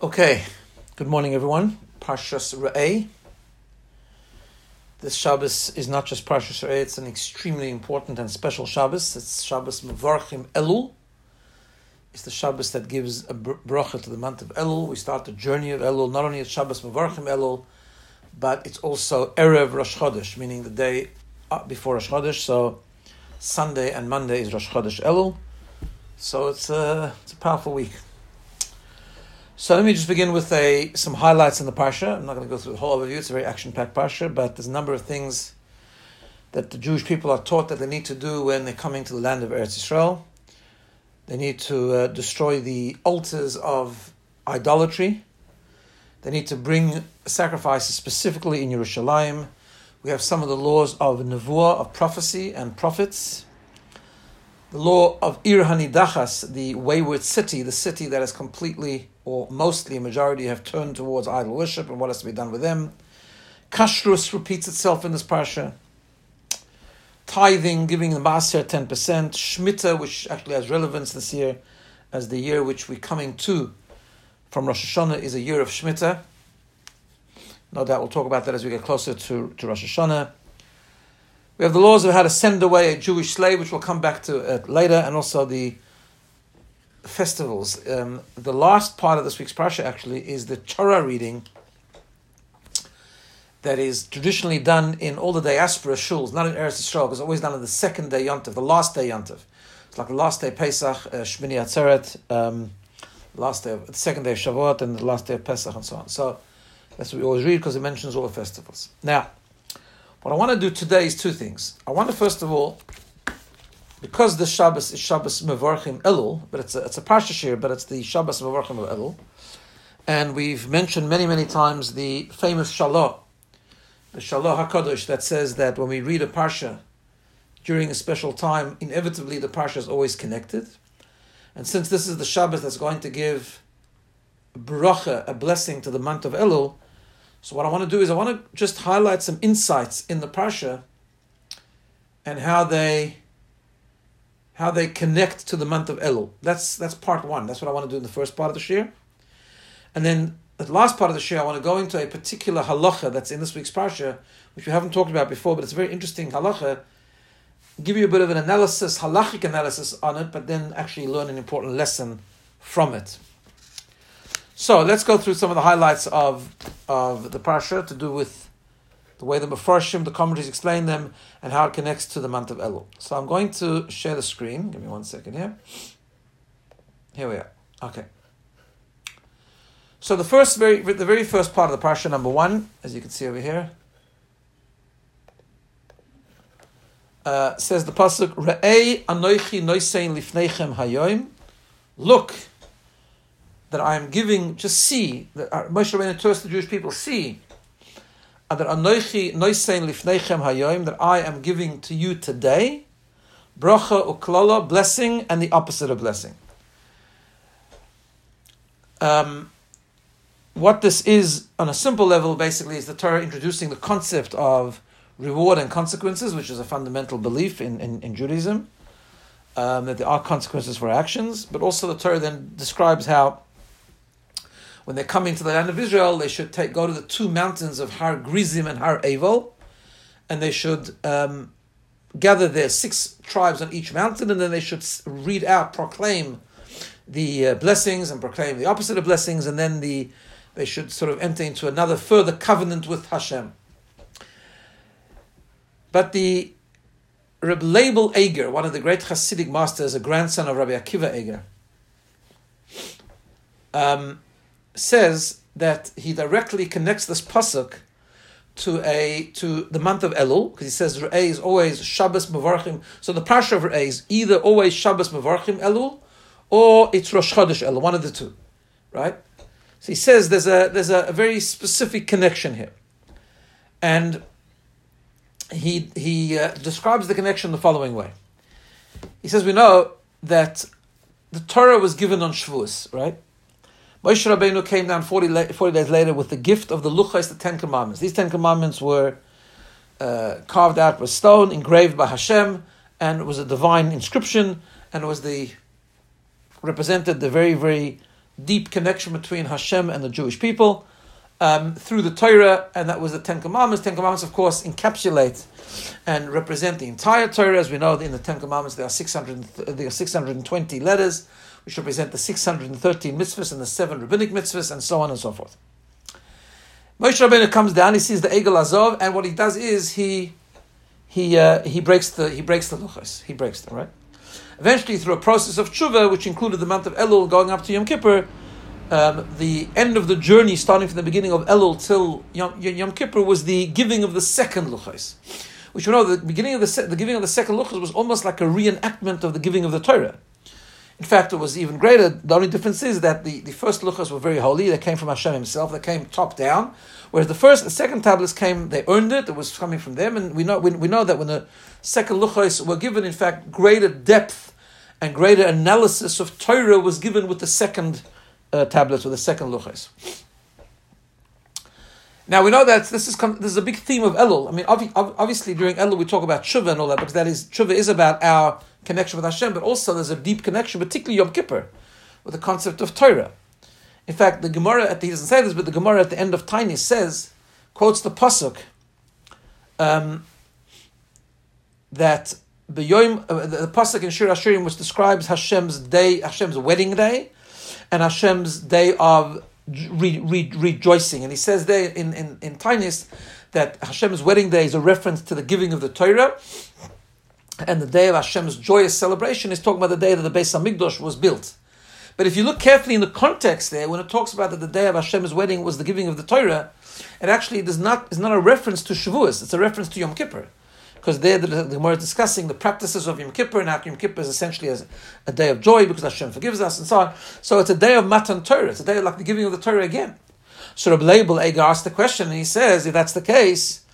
Okay, good morning, everyone. Parshas Re'eh. This Shabbos is not just Parshas Re'eh, it's an extremely important and special Shabbos. It's Shabbos Mevarchim Elul. It's the Shabbos that gives a bracha to the month of Elul. We start the journey of Elul, not only at Shabbos Mevarchim Elul, but it's also Erev Rosh Chodesh, meaning the day uh, before Rosh Chodesh. So Sunday and Monday is Rosh Chodesh Elul. So it's a, it's a powerful week. So let me just begin with a some highlights in the parsha. I'm not going to go through the whole overview. It's a very action-packed parsha, but there's a number of things that the Jewish people are taught that they need to do when they're coming to the land of Eretz Yisrael. They need to uh, destroy the altars of idolatry. They need to bring sacrifices specifically in Yerushalayim. We have some of the laws of nevuah, of prophecy and prophets. The law of Ir Hanidachas, the wayward city, the city that is completely or mostly a majority have turned towards idol worship and what has to be done with them. Kashrus repeats itself in this parsha. Tithing, giving the Maaser 10%. Shmita, which actually has relevance this year as the year which we're coming to from Rosh Hashanah is a year of Shmita. No doubt we'll talk about that as we get closer to, to Rosh Hashanah. We have the laws of how to send away a Jewish slave, which we'll come back to uh, later, and also the festivals. Um, the last part of this week's parsha actually is the Torah reading that is traditionally done in all the diaspora shuls, not in Eretz Yisrael, because it's always done on the second day Yontif, the last day Yontif. It's like the last day Pesach, uh, Shmini Atzeret, um, last day of, the second day of Shavuot, and the last day of Pesach, and so on. So that's what we always read because it mentions all the festivals. Now, what I want to do today is two things. I want to first of all because the Shabbos is Shabbos Mevorchim Elul, but it's a, it's a Parsha Shiur, but it's the Shabbos Mevorchim of Elul. And we've mentioned many, many times the famous Shalah, the Shalah HaKadosh that says that when we read a Parsha during a special time, inevitably the Parsha is always connected. And since this is the Shabbos that's going to give bracha, a blessing to the month of Elul, so what I want to do is I want to just highlight some insights in the Parsha and how they how they connect to the month of Elul. That's that's part one. That's what I want to do in the first part of the shiur. And then the last part of the shiur, I want to go into a particular halacha that's in this week's parsha, which we haven't talked about before, but it's a very interesting halacha. Give you a bit of an analysis, halachic analysis on it, but then actually learn an important lesson from it. So let's go through some of the highlights of of the parsha to do with the way the Mefarshim, the commentaries explain them, and how it connects to the month of Elul. So I'm going to share the screen. Give me one second here. Here we are. Okay. So the first, very, the very first part of the parsha, number one, as you can see over here, uh, says the pasuk Re'ei anoichi noisein lifneichem hayoim. Look, that I am giving. Just see that uh, Moshe Rabbeinu tells the Jewish people, see that I am giving to you today, bracha uklala, blessing, and the opposite of blessing. Um, what this is on a simple level basically is the Torah introducing the concept of reward and consequences, which is a fundamental belief in, in, in Judaism, um, that there are consequences for actions, but also the Torah then describes how when they're coming to the land of Israel, they should take go to the two mountains of Har Grizim and Har Evel, and they should um, gather their six tribes on each mountain, and then they should read out, proclaim the uh, blessings and proclaim the opposite of blessings, and then the they should sort of enter into another further covenant with Hashem. But the Reb Leibel Eger, one of the great Hasidic masters, a grandson of Rabbi Akiva Eger, um, says that he directly connects this pasuk to a to the month of Elul because he says Re'eh is always Shabbos Mevarchim. So the parsha of Re'eh is either always Shabbos Mevarchim Elul or it's Rosh Chodesh Elul, one of the two, right? So he says there's a there's a, a very specific connection here, and he he uh, describes the connection the following way. He says we know that the Torah was given on Shavuos, right? Moshe Rabbeinu came down 40, 40 days later with the gift of the Luchas, the Ten Commandments. These Ten Commandments were uh, carved out with stone, engraved by Hashem, and it was a divine inscription, and it was the represented the very, very deep connection between Hashem and the Jewish people um, through the Torah, and that was the Ten Commandments. Ten Commandments, of course, encapsulate and represent the entire Torah. As we know, in the Ten Commandments, there are 600, there are 620 letters, which represent the 613 mitzvahs and the seven rabbinic mitzvahs, and so on and so forth. Moshe Rabbeinu comes down, he sees the Egel Azov, and what he does is he he uh, he breaks the he breaks the luchas. He breaks them, right? Eventually, through a process of tshuva, which included the month of Elul going up to Yom Kippur, um, the end of the journey, starting from the beginning of Elul till Yom, Yom Kippur, was the giving of the second luchas. Which you know the beginning of the se- the giving of the second luchas was almost like a reenactment of the giving of the Torah. In fact, it was even greater. The only difference is that the, the first luchas were very holy. They came from Hashem Himself. They came top down. Whereas the first, the second tablets came, they earned it. It was coming from them, and we know we, we know that when the second luchas were given, in fact, greater depth and greater analysis of Torah was given with the second uh, tablets with the second luchas. Now we know that this is this is a big theme of Elul. I mean, obviously during Elul we talk about tshuva and all that because that is tshuva is about our connection with Hashem, but also there's a deep connection, particularly Yom Kippur, with the concept of Torah. In fact, the Gemara at the, he doesn't say this, but the Gemara at the end of Tiny says, quotes the pasuk um, that the, Yom, uh, the, pasuk in Shir Hashirim which describes Hashem's day, Hashem's wedding day, and Hashem's day of re, re, rejoicing. And he says there in, in, in Tainis that Hashem's wedding day is a reference to the giving of the Torah. And the day of Hashem's joyous celebration is talking about the day that the Beis Hamikdash was built. But if you look carefully in the context there, when it talks about that the day of Hashem's wedding was the giving of the Torah, it actually does not is not a reference to Shavuos. It's a reference to Yom Kippur because there the, the Gemara is discussing the practices of Yom Kippur, and Yom Kippur is essentially a, a, day of joy because Hashem forgives us and so on. So it's a day of Matan Torah. It's a day of like the giving of the Torah again. So Rabbi Leibel Eger asked the question, and he says, if that's the case,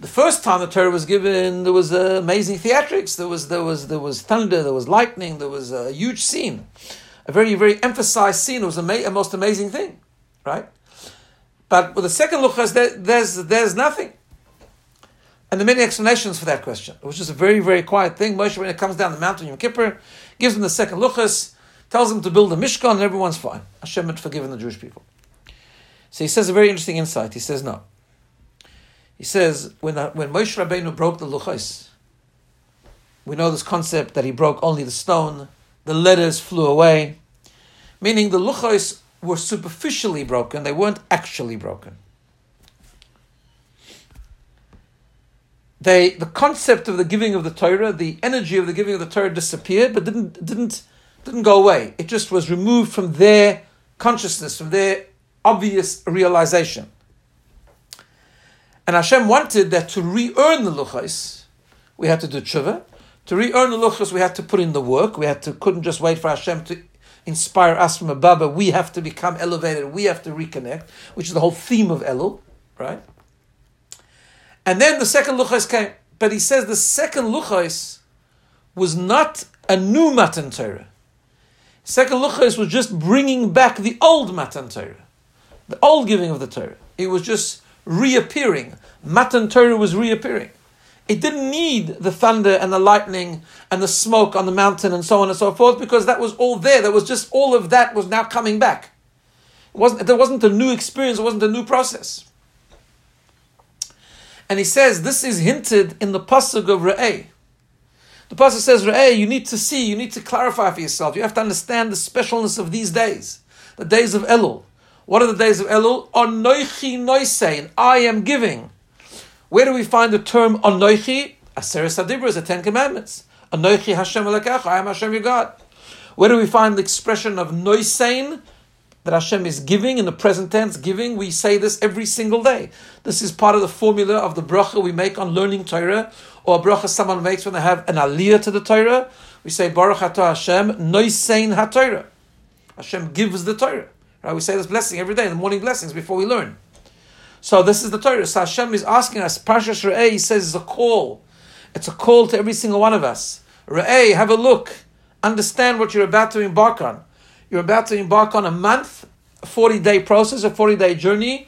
the first time the Torah was given, there was amazing theatrics. There was there was there was thunder, there was lightning, there was a huge scene, a very very emphasized scene. It was a, ma- a most amazing thing, right? But with the second luchas, there, there's there's nothing. And are many explanations for that question. It was just a very, very quiet thing. Moshe, when it comes down the mountain Yom Kippur, gives them the second luchas, tells them to build a mishkan, and everyone's fine. Hashem had forgiven the Jewish people. So he says a very interesting insight. He says, no. He says, when, uh, when Moshe Rabbeinu broke the luchas, we know this concept that he broke only the stone, the letters flew away, meaning the luchos were superficially broken, they weren't actually broken. They the concept of the giving of the Torah, the energy of the giving of the Torah disappeared, but didn't didn't didn't go away. It just was removed from their consciousness, from their obvious realization. And Hashem wanted that to re-earn the luchos, we had to do tshuva. To re-earn the luchos, we had to put in the work. We had to couldn't just wait for Hashem to inspire us from above, but we have to become elevated. We have to reconnect, which is the whole theme of Elul, right? And then the second luchos came. But he says the second luchos was not a new Matan Torah. Second luchos was just bringing back the old Matan Torah, the old giving of the Torah. It was just reappearing. Matan Torah was reappearing. It didn't need the thunder and the lightning and the smoke on the mountain and so on and so forth because that was all there. There was just all of that was now coming back. It wasn't, there wasn't a new experience, it wasn't a new process. And he says this is hinted in the pasuk of Re'eh. The pasuk says, Re'eh, you need to see, you need to clarify for yourself. You have to understand the specialness of these days, the days of Elul. What are the days of Elul? Anoichi noisein, I am giving. Where do we find the term Anoichi? Aseret Sadibra is the Ten Commandments. Anoichi Hashem Elakech, I am Hashem your God. Where do we find the expression of noisein? That Hashem is giving in the present tense, giving. We say this every single day. This is part of the formula of the bracha we make on learning Torah, or a bracha someone makes when they have an aliyah to the Torah. We say Baruch Atah Hashem noisein haTorah. Hashem gives the Torah. Right? We say this blessing every day, in the morning blessings before we learn. So this is the Torah. So Hashem is asking us. Parshas Re'eh, He says, it's a call. It's a call to every single one of us. Re'eh, have a look. Understand what you're about to embark on. You're about to embark on a month, a 40 day process, a 40 day journey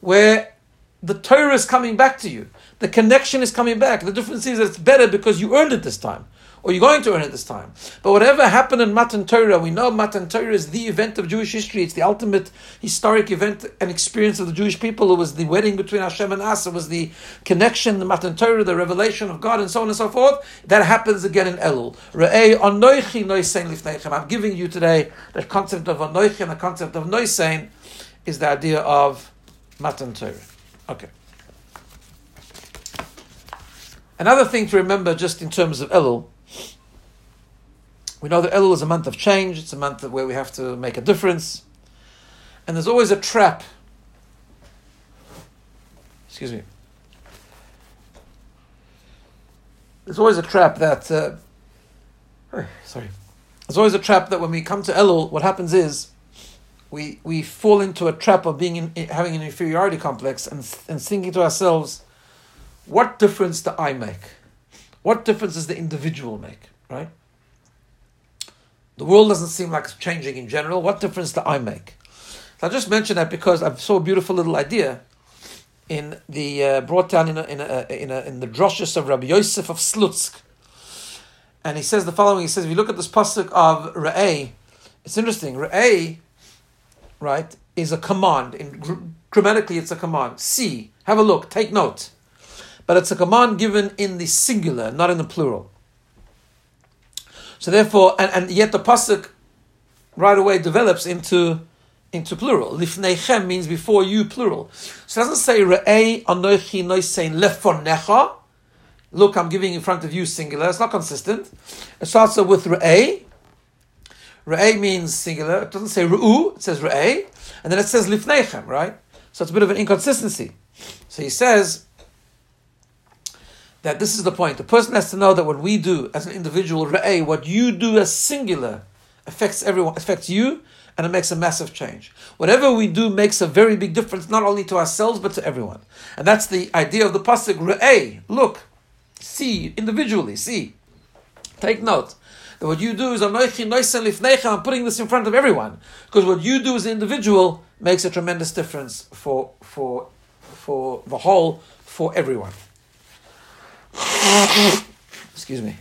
where the Torah is coming back to you. The connection is coming back. The difference is that it's better because you earned it this time. Or you're going to earn it this time. But whatever happened in Matan Torah, we know Matan Torah is the event of Jewish history. It's the ultimate historic event and experience of the Jewish people. It was the wedding between Hashem and us. It was the connection, the Matan Torah, the revelation of God, and so on and so forth. That happens again in Elul. I'm giving you today the concept of Anoichi and the concept of Noisein is the idea of Matan Torah. Okay. Another thing to remember just in terms of Elul, we know that Elul is a month of change, it's a month where we have to make a difference. And there's always a trap. Excuse me. There's always a trap that. Uh, sorry. There's always a trap that when we come to Elul, what happens is we, we fall into a trap of being in, having an inferiority complex and, and thinking to ourselves, what difference do I make? What difference does the individual make, right? The world doesn't seem like it's changing in general. What difference do I make? So I just mention that because I saw a beautiful little idea in the uh, brought down in a, in a, in, a, in the droshes of Rabbi Yosef of Slutsk, and he says the following. He says, if you look at this pasuk of Re'eh, it's interesting. Re'eh, right, is a command. In grammatically, it's a command. See, have a look, take note but it's a command given in the singular, not in the plural. So therefore, and, and yet the pasuk right away develops into into plural. Lifneichem means before you, plural. So it doesn't say re'ei anochi noisein lefonecha. Look, I'm giving in front of you singular. It's not consistent. It starts with re'ei. Re'ei means singular. It doesn't say re'u. It says re'ei, and then it says lifneichem. Right. So it's a bit of an inconsistency. So he says that this is the point. The person has to know that what we do as an individual, what you do as singular, affects everyone, affects you, and it makes a massive change. Whatever we do makes a very big difference, not only to ourselves, but to everyone. And that's the idea of the pasuk, re'eh, look, see, individually, see. Take note. That what you do is I'm putting this in front of everyone. Because what you do as an individual makes a tremendous difference for for for the whole, for everyone. Excuse me.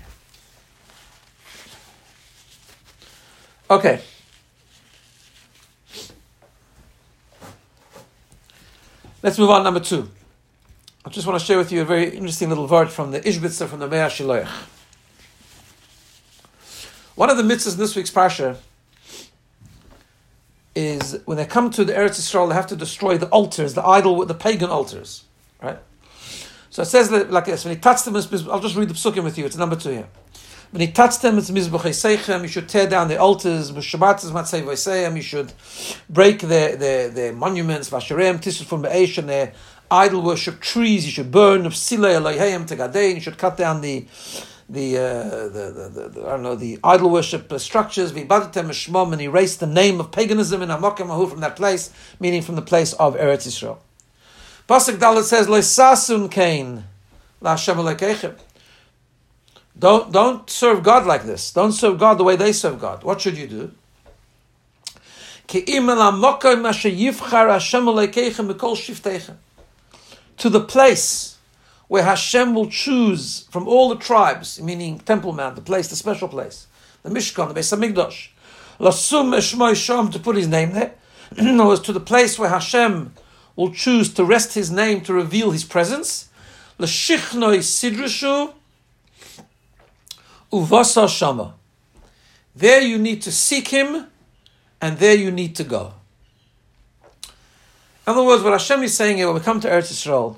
Okay. Let's move on. Number two. I just want to share with you a very interesting little word from the Ishbitzer from the Mei HaShiloach. One of the mitzvahs in this week's parsha is when they come to the Eretz Yisrael, they have to destroy the altars, the idol, the pagan altars, right? So it says like this: when he touched them, I'll just read the psukim with you. It's number two here. When he touched them, it's mizbachei seichem. You should tear down the altars. Is matzei. You should break their their, their monuments. Vasharem tisut from be'esh and their idol worship trees. You should burn. Psilei elohim tegadein. You should cut down the the, uh, the, the, the, I don't know the idol worship structures. V'ibadatem mishmom and erase the name of paganism in Hamokim from that place, meaning from the place of Eretz Yisrael. Pasuk Dalit says, "Leisasun kain la'Hashem Don't don't serve God like this. Don't serve God the way they serve God. What should you do? To the place where Hashem will choose from all the tribes, meaning Temple Mount, the place, the special place, the Mishkan, the Beis Hamikdash, to put his name there. was to the place where Hashem will choose to rest his name to reveal his presence. L'shichnoi sidrishu uvasa shama. There you need to seek him, and there you need to go. In other words, what Hashem is saying here, when we come to Eretz Yisrael,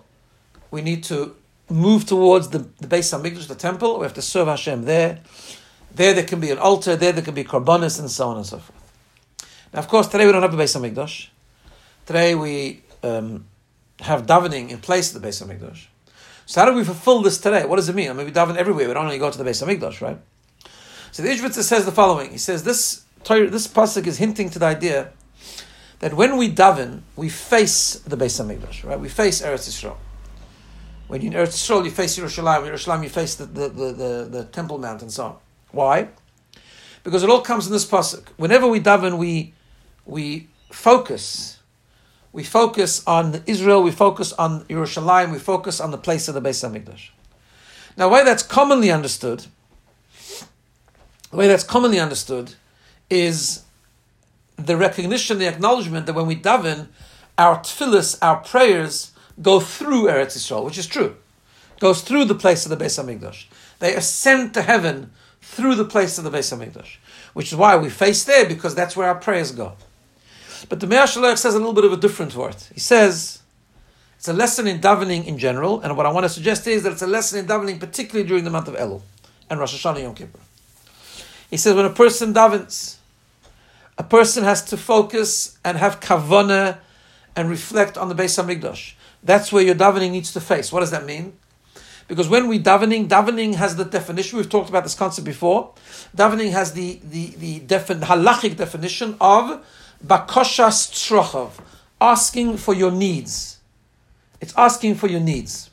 we need to move towards the, the Beis Hamikdash, the temple. We have to serve Hashem there. There, there can be an altar. There, there can be korbanos, and so on and so forth. Now, of course, today we don't have a Beis Hamikdash. Today we um, have davening in place of the Beis Hamikdash. So how do we fulfill this today? What does it mean? I mean, we daven everywhere. We don't only go to the Beis Hamikdash, right? So the Ishbitzer says the following. He says this this pasuk is hinting to the idea that when we daven, we face the Beis Hamikdash, right? We face Eretz Yisrael. When you're in Eretz Yisrael, you face Yerushalayim. In Yerushalayim, you face the, the, the, the, the Temple Mount and so on. Why? Because it all comes in this pasuk. Whenever we daven, we we focus we focus on Israel, we focus on Yerushalayim, we focus on the place of the Beis Hamikdash. Now, the way that's commonly understood the way that's commonly understood is the recognition, the acknowledgement that when we daven, our tefillis, our prayers, go through Eretz Yisrael, which is true. Goes through the place of the Beis Hamikdash. They ascend to heaven through the place of the Beis Hamikdash, which is why we face there because that's where our prayers go. But the Meir says a little bit of a different word. He says it's a lesson in davening in general, and what I want to suggest is that it's a lesson in davening particularly during the month of Elul and Rosh Hashanah Yom Kippur. He says when a person davens, a person has to focus and have kavana and reflect on the Beis Hamikdash. That's where your davening needs to face. What does that mean? Because when we davening, davening has the definition. We've talked about this concept before. Davening has the the the defin, halachic definition of bakoshas trochav, asking for your needs. It's asking for your needs.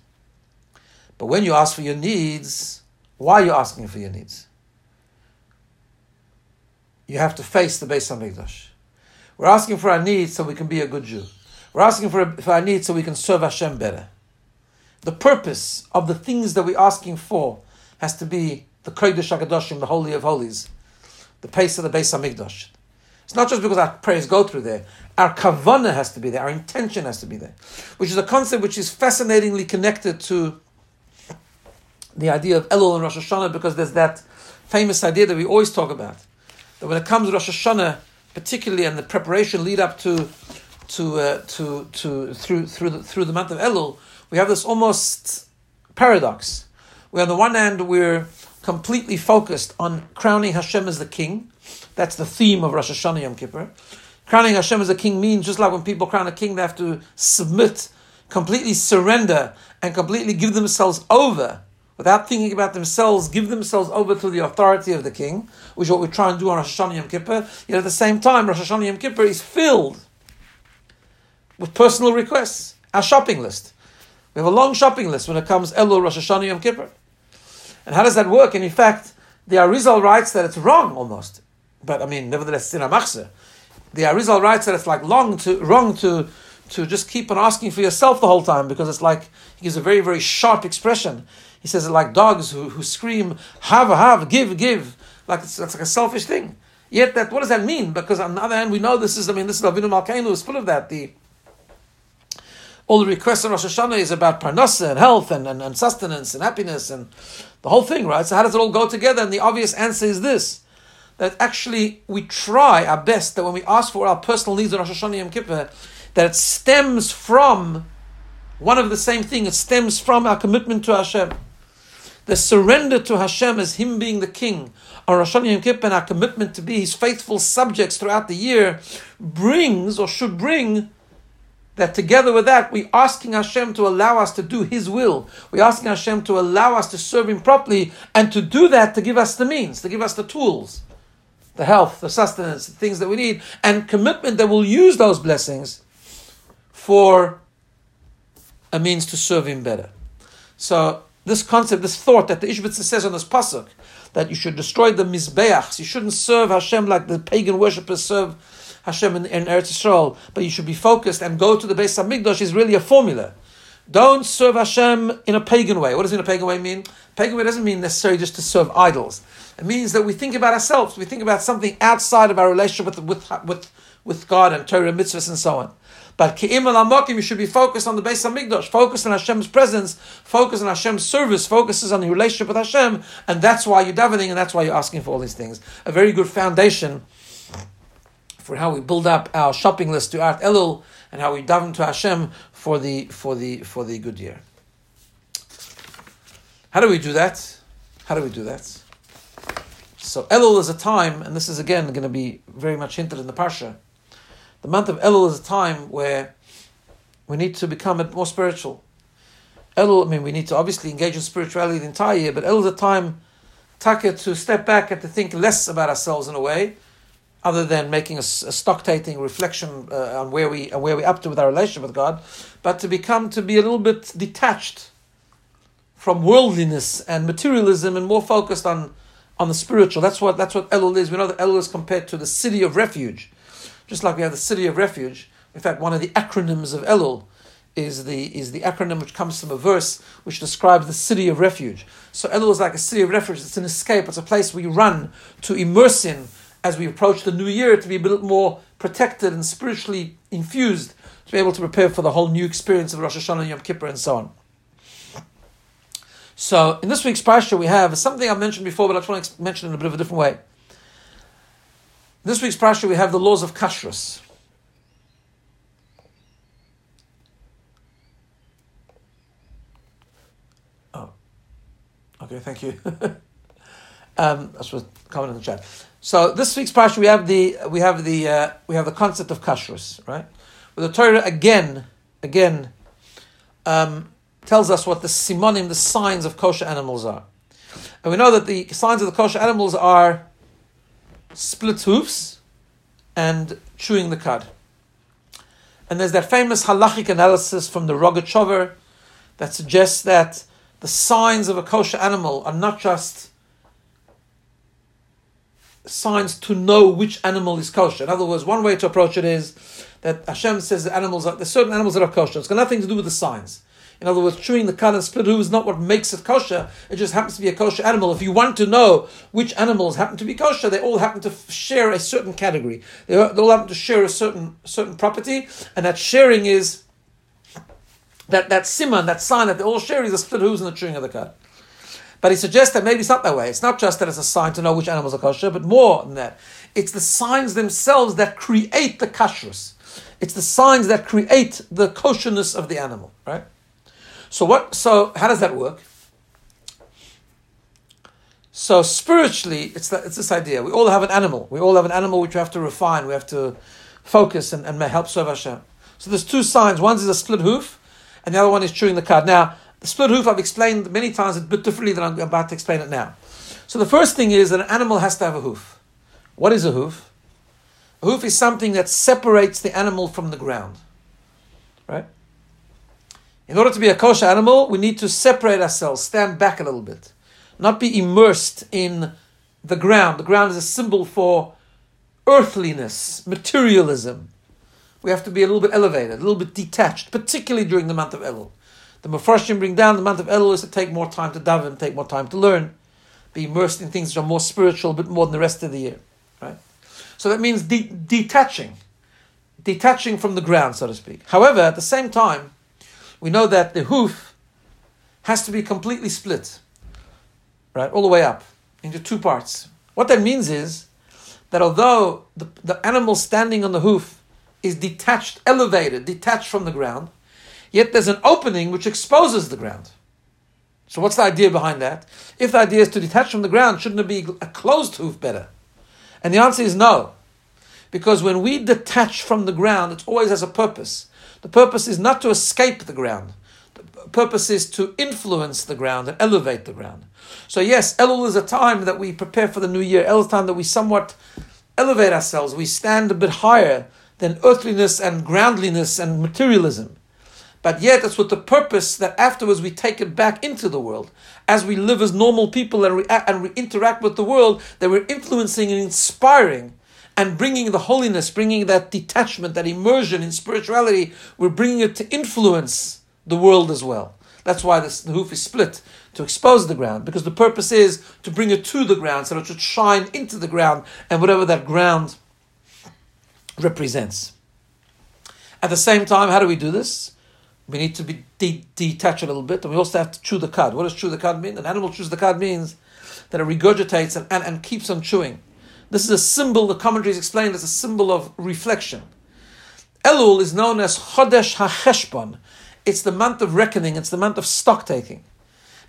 But when you ask for your needs, why are you asking for your needs? You have to face the Beis Hamikdash. We're asking for our needs so we can be a good Jew. We're asking for, for our needs so we can serve Hashem better. The purpose of the things that we're asking for has to be the Kodesh HaKadoshim, the Holy of Holies, the pace of the Beis Hamikdash. It's not just because our prayers go through there. Our kavanah has to be there. Our intention has to be there, which is a concept which is fascinatingly connected to the idea of Elul and Rosh Hashanah because there's that famous idea that we always talk about that when it comes to Rosh Hashanah, particularly and the preparation lead up to to uh, to to through through the, through the month of Elul, we have this almost paradox. Where on the one hand we're completely focused on crowning Hashem as the king. That's the theme of Rosh Hashanah Yom Kippur. Crowning Hashem as a king means just like when people crown a king, they have to submit, completely surrender, and completely give themselves over without thinking about themselves, give themselves over to the authority of the king, which is what we try and do on Rosh Hashanah Yom Kippur. Yet at the same time, Rosh Hashanah Yom Kippur is filled with personal requests, our shopping list. We have a long shopping list when it comes Elul, Rosh Hashanah, Yom Kippur. And how does that work? And in fact, the Arizal writes that it's wrong almost. But I mean, nevertheless, it's in a. The Arizal writes that it's like long to, wrong to, to just keep on asking for yourself the whole time because it's like, he gives a very, very sharp expression. He says it like dogs who, who scream, have, have, give, give. Like it's, it's like a selfish thing. Yet that, what does that mean? Because on the other hand, we know this is, I mean, this is Avinu Malkeinu is full of that. The, all the requests on Rosh Hashanah is about parnasa and health and, and, and, sustenance and happiness and the whole thing, right? So how does it all go together? And the obvious answer is this, that actually we try our best that when we ask for our personal needs on Rosh Hashanah Yom Kippur, that it stems from one of the same thing. It stems from our commitment to Hashem. The surrender to Hashem as Him being the King on Rosh Hashanah Yom Kippur and our commitment to be His faithful subjects throughout the year brings or should bring that together with that, we're asking Hashem to allow us to do His will. We're asking Hashem to allow us to serve Him properly, and to do that, to give us the means, to give us the tools, the health, the sustenance, the things that we need, and commitment that we'll use those blessings for a means to serve Him better. So, this concept, this thought that the Ishbitzer says on this pasuk, that you should destroy the mizbeachs, you shouldn't serve Hashem like the pagan worshippers serve Hashem in, in Eretz Yisrael, but you should be focused and go to the base of Hamikdash is really a formula. Don't serve Hashem in a pagan way. What does in a pagan way mean? Pagan way doesn't mean necessarily just to serve idols. It means that we think about ourselves. We think about something outside of our relationship with with with, with God and Torah mitzvahs and so on. But Ki'im al you should be focused on the base of Hamikdash, focused on Hashem's presence, focused on Hashem's service, focuses on the relationship with Hashem, and that's why you're davening, and that's why you're asking for all these things. A very good foundation for how we build up our shopping list to Art Elul and how we daven to Hashem for the for the for the good year. How do we do that? How do we do that? So Elul is a time, and this is again going to be very much hinted in the parsha. The month of Elul is a time where we need to become more spiritual. Elul, I mean, we need to obviously engage in spirituality the entire year, but Elul is a time, taka, to step back and to think less about ourselves in a way, other than making a, a stock taking reflection uh, on where we where we're up to with our relationship with God, but to become to be a little bit detached from worldliness and materialism and more focused on on the spiritual. That's what that's what Elul is. We know that Elul is compared to the city of refuge, just like we have the city of refuge. In fact, one of the acronyms of Elul is the is the acronym which comes from a verse which describes the city of refuge. So Elul is like a city of refuge. It's an escape. It's a place we run to immerse in as we approach the new year to be a bit more protected and spiritually infused to be able to prepare for the whole new experience of Rosh Hashanah, and Yom Kippur, and so on. So in this week's parsha we have something I've mentioned before, but I just want to mention it in a bit of a different way. This week's parsha we have the laws of kashrus. Oh, okay, thank you. um, that's what comment in the chat. So this week's parsha we have the we have the uh, we have the concept of kashrus, right? But the Torah again, again, um, tells us what the simonim, the signs of kosher animals are. And we know that the signs of the kosher animals are split hoofs and chewing the cud. And there's that famous halachic analysis from the Rogachover that suggests that the signs of a kosher animal are not just signs to know which animal is kosher. In other words, one way to approach it is that Hashem says that animals are, there's certain animals that are kosher. It's got nothing to do with the signs. In other words, chewing the cud and split hoof is not what makes it kosher. It just happens to be a kosher animal. If you want to know which animals happen to be kosher, they all happen to share a certain category. They all happen to share a certain certain property, and that sharing is that that siman, that sign that they all share is the split hooves and the chewing of the cud. But he suggests that maybe it's not that way. It's not just that it's a sign to know which animals are kosher, but more than that. It's the signs themselves that create the kashrus. It's the signs that create the kosherness of the animal, right? So what? So how does that work? So spiritually, it's that, it's this idea. We all have an animal. We all have an animal which we have to refine. We have to focus and, and may help serve Hashem. So there's two signs. One is a split hoof, and the other one is chewing the cud. Now, the split hoof I've explained many times a bit differently than I'm about to explain it now. So the first thing is that an animal has to have a hoof. What is a hoof? A hoof is something that separates the animal from the ground. Right? In order to be a kosher animal, we need to separate ourselves, stand back a little bit, not be immersed in the ground. The ground is a symbol for earthliness, materialism. We have to be a little bit elevated, a little bit detached, particularly during the month of Elul. The Mepharshim bring down the month of Elul to take more time to daven, take more time to learn, be immersed in things that are more spiritual, a bit more than the rest of the year. Right? So that means de- detaching, detaching from the ground, so to speak. However, at the same time, we know that the hoof has to be completely split, right, all the way up into two parts. What that means is that although the, the animal standing on the hoof is detached, elevated, detached from the ground, yet there's an opening which exposes the ground. So what's the idea behind that? If the idea is to detach from the ground, shouldn't it be a closed hoof better? And the answer is no. Because when we detach from the ground, it always has a purpose. The purpose is not to escape the ground. The purpose is to influence the ground and elevate the ground. So yes, Elul is a time that we prepare for the new year. Elul is a time that we somewhat elevate ourselves. We stand a bit higher than earthliness and groundliness and materialism. But yet, it's with the purpose that afterwards we take it back into the world. As we live as normal people and, react, and we interact with the world, that we're influencing and inspiring and bringing the holiness, bringing that detachment, that immersion in spirituality, we're bringing it to influence the world as well. That's why this, the hoof is split to expose the ground, because the purpose is to bring it to the ground so that it should shine into the ground and whatever that ground represents. At the same time, how do we do this? We need to be de- detached a little bit, and we also have to chew the cud. What does chew the cud mean? An animal chews the cud means that it regurgitates and, and, and keeps on chewing. This is a symbol, the commentaries explain as a symbol of reflection. Elul is known as Chodesh HaCheshbon. It's the month of reckoning, it's the month of stock taking.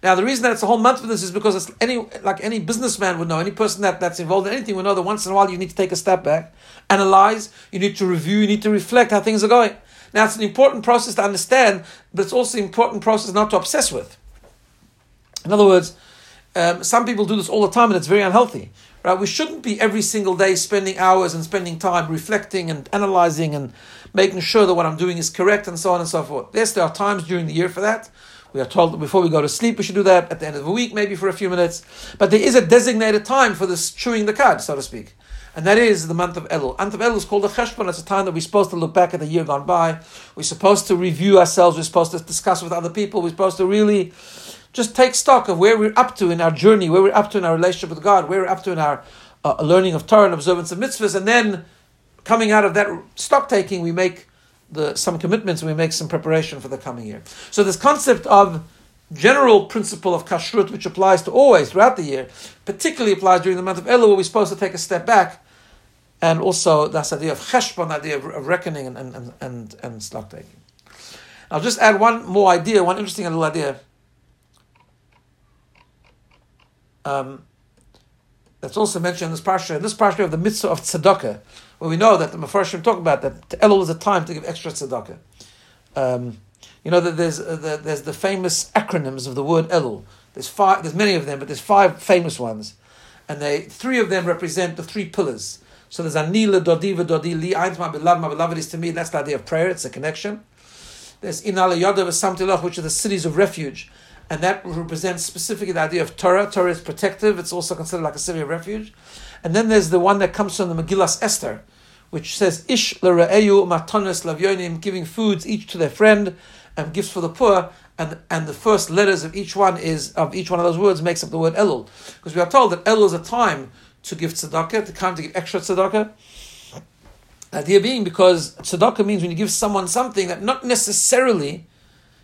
Now, the reason that it's a whole month for this is because it's any like any businessman would know, any person that, that's involved in anything would know that once in a while you need to take a step back, analyze, you need to review, you need to reflect how things are going. Now, it's an important process to understand, but it's also an important process not to obsess with. In other words, um, some people do this all the time and it's very unhealthy. Right? We shouldn't be every single day spending hours and spending time reflecting and analyzing and making sure that what I'm doing is correct and so on and so forth. Yes, there are times during the year for that. We are told that before we go to sleep, we should do that at the end of the week, maybe for a few minutes. But there is a designated time for this chewing the cud, so to speak. And that is the month of Elul. Month of Elul is called the Cheshbon. It's a time that we're supposed to look back at the year gone by. We're supposed to review ourselves. We're supposed to discuss with other people. We're supposed to really just take stock of where we're up to in our journey, where we're up to in our relationship with God, where we're up to in our uh, learning of Torah and observance of mitzvahs, and then coming out of that stock taking, we make the, some commitments we make some preparation for the coming year. So this concept of general principle of kashrut, which applies to always throughout the year, particularly applies during the month of Elul, where we're supposed to take a step back, and also this idea of cheshbon, idea of, of reckoning and, and, and, and stock taking. I'll just add one more idea, one interesting little idea. Um, that's also mentioned in this parsha. In this parsha of the mitzvah of tzedakah, where we know that the Mefarshim talk about that Elul is a time to give extra tzedakah. Um, you know that there's uh, the, there's the famous acronyms of the word Elul. There's five. There's many of them, but there's five famous ones, and they three of them represent the three pillars. So there's Ani L'dodi V'dodi Li My beloved, my beloved is to me. That's the idea of prayer. It's a connection. There's Inala Yodav Samtilach, which are the cities of refuge, and that represents specifically the idea of Torah. Torah is protective. It's also considered like a city of refuge. And then there's the one that comes from the Megillas Esther, which says Ish l're'eyu lavyonim, giving foods each to their friend and gifts for the poor, and and the first letters of each one is of each one of those words makes up the word Elul, because we are told that Elul is a time to give tzedakah, the time to give extra tzedakah. The idea being because tzedakah means when you give someone something that not necessarily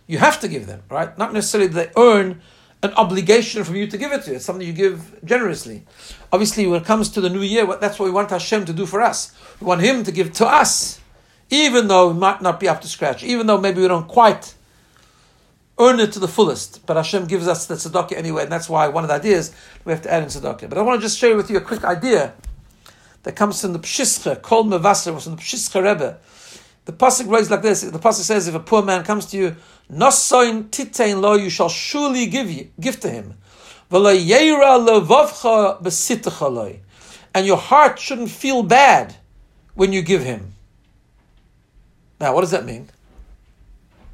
you have to give them, right? Not necessarily they earn an obligation from you to give it to. It's something you give generously. Obviously, when it comes to the new year, that's what we want Hashem to do for us. We want Him to give to us even though we might not be up to scratch, even though maybe we don't quite earn it to the fullest. But Hashem gives us the tzedakah anyway, and that's why one of the ideas we have to add in tzedakah. But I want to just share with you a quick idea that comes from the Pshischa, Kol Mevasser, was from the Pshischa Rebbe. The pasuk reads like this: The pasuk says, "If a poor man comes to you, nosoin titein lo, you shall surely give you, give to him, and your heart shouldn't feel bad when you give him." Now, what does that mean?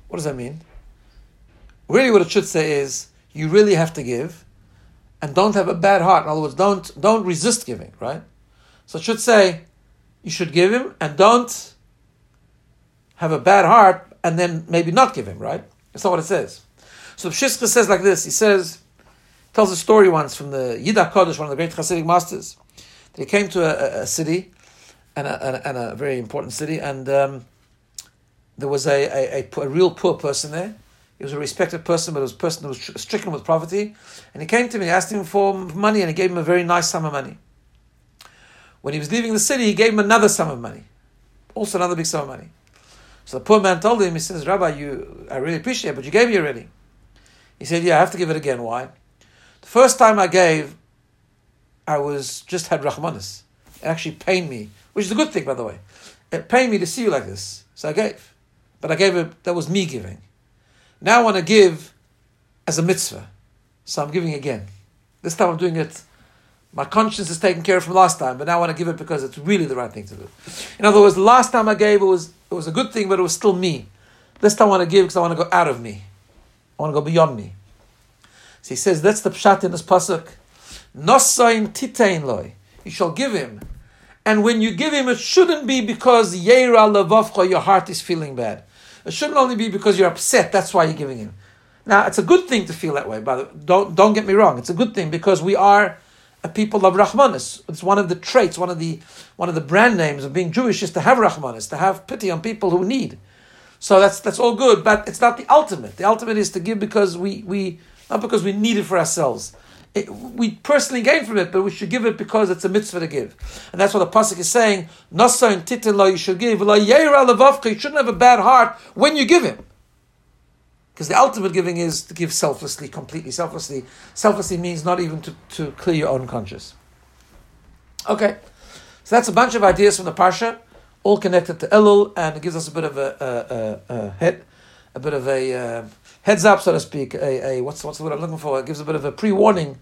What does that mean? Really, what it should say is you really have to give, and don't have a bad heart. In other words, don't don't resist giving. Right? So it should say you should give him, and don't have a bad heart, and then maybe not give him. Right? That's not what it says. So Pshischa says like this. He says, tells a story once from the Yid HaKodesh, one of the great Hasidic masters, that he came to a, a, a city, and a, and a, very important city, and um, there was a, a, real poor person there. He was a respected person, but it was a person who was stricken with poverty. And he came to me, asked him for money, and he gave him a very nice sum of money. When he was leaving the city, he gave him another sum of money, also another big sum of money. So the poor man told him, he says, Rabbi, you, I really appreciate it, but you gave me already. He said, Yeah, I have to give it again. Why? The first time I gave, I was just had Rahmanis. It actually pained me, which is a good thing, by the way. It pained me to see you like this, so I gave but I gave it, that was me giving. Now I want to give as a mitzvah. So I'm giving again. This time I'm doing it. My conscience is taken care of from last time, but now I want to give it because it's really the right thing to do. In other words, the last time I gave it was it was a good thing, but it was still me. This time I want to give because I want to go out of me. I want to go beyond me. So he says that's the pshat in this pasuk. Nosain titein loy. You shall give him. And when you give him, it shouldn't be because Yeira Levavcha, your heart is feeling bad. It shouldn't only be because you're upset. That's why you're giving him. Now, it's a good thing to feel that way. By But don't don't get me wrong. It's a good thing because we are a people of Rahmanis. It's one of the traits, one of the one of the brand names of being Jewish is to have Rahmanis, to have pity on people who need. So that's that's all good, but it's not the ultimate. The ultimate is to give because we we not because we need it for ourselves it, we personally gain from it, but we should give it because it's a mitzvah to give. And that's what the Pasuk is saying. Nasa and titin you should give. You shouldn't have a bad heart when you give him. Because the ultimate giving is to give selflessly, completely selflessly. Selflessly means not even to, to clear your own conscience. Okay, so that's a bunch of ideas from the Parsha, all connected to Elul, and it gives us a bit of a, a, a, a head, a bit of a uh, heads up, so to speak. A, a what's what's the word I'm looking for? It gives a bit of a pre warning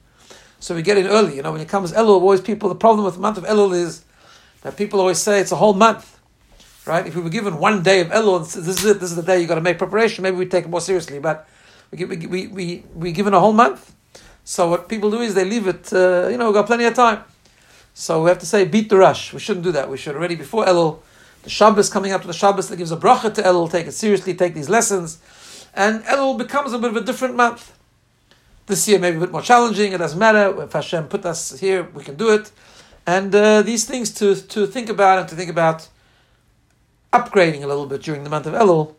so we get in early. You know, when it comes Elul, always people, the problem with the month of Elul is that people always say it's a whole month. Right? If we were given one day of Elul, this is it, this is the day you've got to make preparation, maybe we take it more seriously. But we, we, we, we, we given a whole month. So what people do is they leave it, uh, you know, we've got plenty of time. So we have to say beat the rush. We shouldn't do that. We should already before Elul, the Shabbos coming up to the Shabbos that gives a bracha to Elul. Take it seriously. Take these lessons, and Elul becomes a bit of a different month. This year maybe a bit more challenging. It doesn't matter. If Hashem put us here, we can do it. And uh, these things to to think about and to think about upgrading a little bit during the month of Elul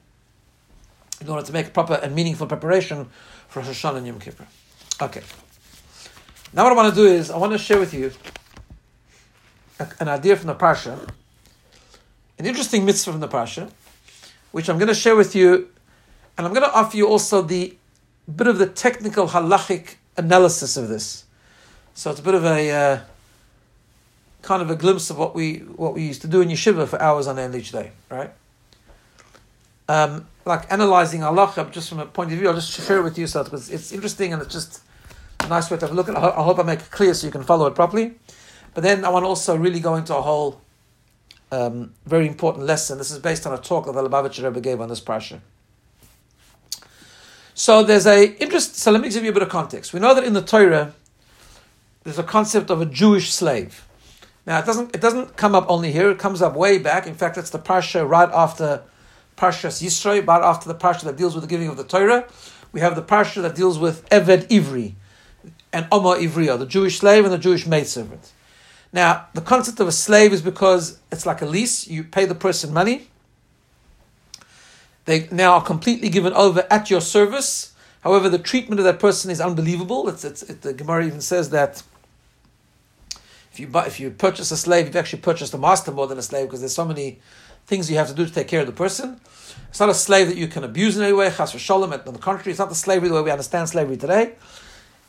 in order to make proper and meaningful preparation for Rosh Hashanah and Yom Kippur. Okay. Now what I want to do is I want to share with you an idea from the Parsha, an interesting mitzvah from the Parsha, which I'm going to share with you, and I'm going to offer you also the bit of the technical halachic analysis of this. So it's a bit of a uh, kind of a glimpse of what we what we used to do in yeshiva for hours on end each day, right? Um, like analyzing halacha just from a point of view. I'll just share it with you, so because it's interesting and it's just a nice way to have a look at. it. I hope I make it clear so you can follow it properly. But then I want to also really go into a whole um, very important lesson. This is based on a talk that the Lubavitcher Rebbe gave on this parsha. So there's a interest. So let me give you a bit of context. We know that in the Torah, there's a concept of a Jewish slave. Now it doesn't it doesn't come up only here. It comes up way back. In fact, it's the parsha right after Parshas Yisro, right after the parsha that deals with the giving of the Torah. We have the parsha that deals with Eved Ivri and Oma Ivriya, the Jewish slave and the Jewish maidservant. Now, the concept of a slave is because it's like a lease. You pay the person money. They now are completely given over at your service. However, the treatment of that person is unbelievable. It's, it's, it, the Gemara even says that if you buy, if you purchase a slave, you've actually purchased a master more than a slave because there's so many things you have to do to take care of the person. It's not a slave that you can abuse in any way. Chas v'sholem. On the contrary, it's not the slavery the way we understand slavery today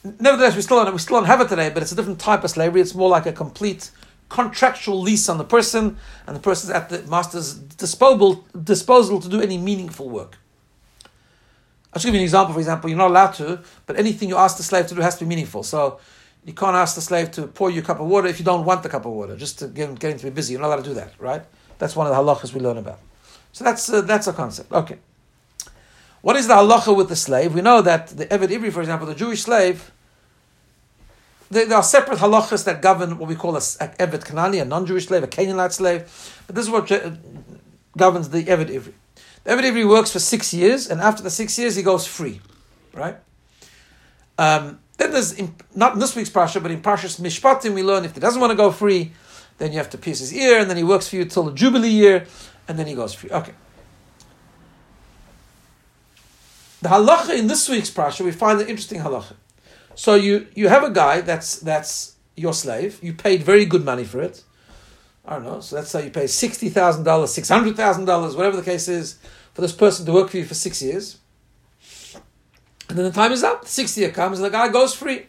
nevertheless, we still don't, we still don't have it today, but it's a different type of slavery. It's more like a complete contractual lease on the person, and the person's at the master's disposal disposal to do any meaningful work. I'll just give you an example. For example, you're not allowed to, but anything you ask the slave to do has to be meaningful. So you can't ask the slave to pour you a cup of water if you don't want the cup of water, just to get him, get him to be busy. You're not allowed to do that, right? That's one of the halachas we learn about. So that's uh, that's a concept. Okay. What is the halacha with the slave? We know that the Eved Ivri, for example, the Jewish slave, there, are separate halachas that govern what we call a, a Eved Kanani, a non-Jewish slave, a Canaanite slave. But this is what governs the Eved Ivri. The Eved Ivri works for six years, and after the six years, he goes free, right? Um, then there's, in, not in this week's Parsha, but in Parshas Mishpatim, we learn if he doesn't want to go free, then you have to pierce his ear, and then he works for you till the Jubilee year, and then he goes free. Okay. The halacha in this week's parsha, we find an interesting halacha. So you, you have a guy that's that's your slave. You paid very good money for it. I don't know. So let's say you pay sixty thousand dollars, six hundred thousand dollars, whatever the case is, for this person to work for you for six years. And then the time is up. The sixth year comes, and the guy goes free.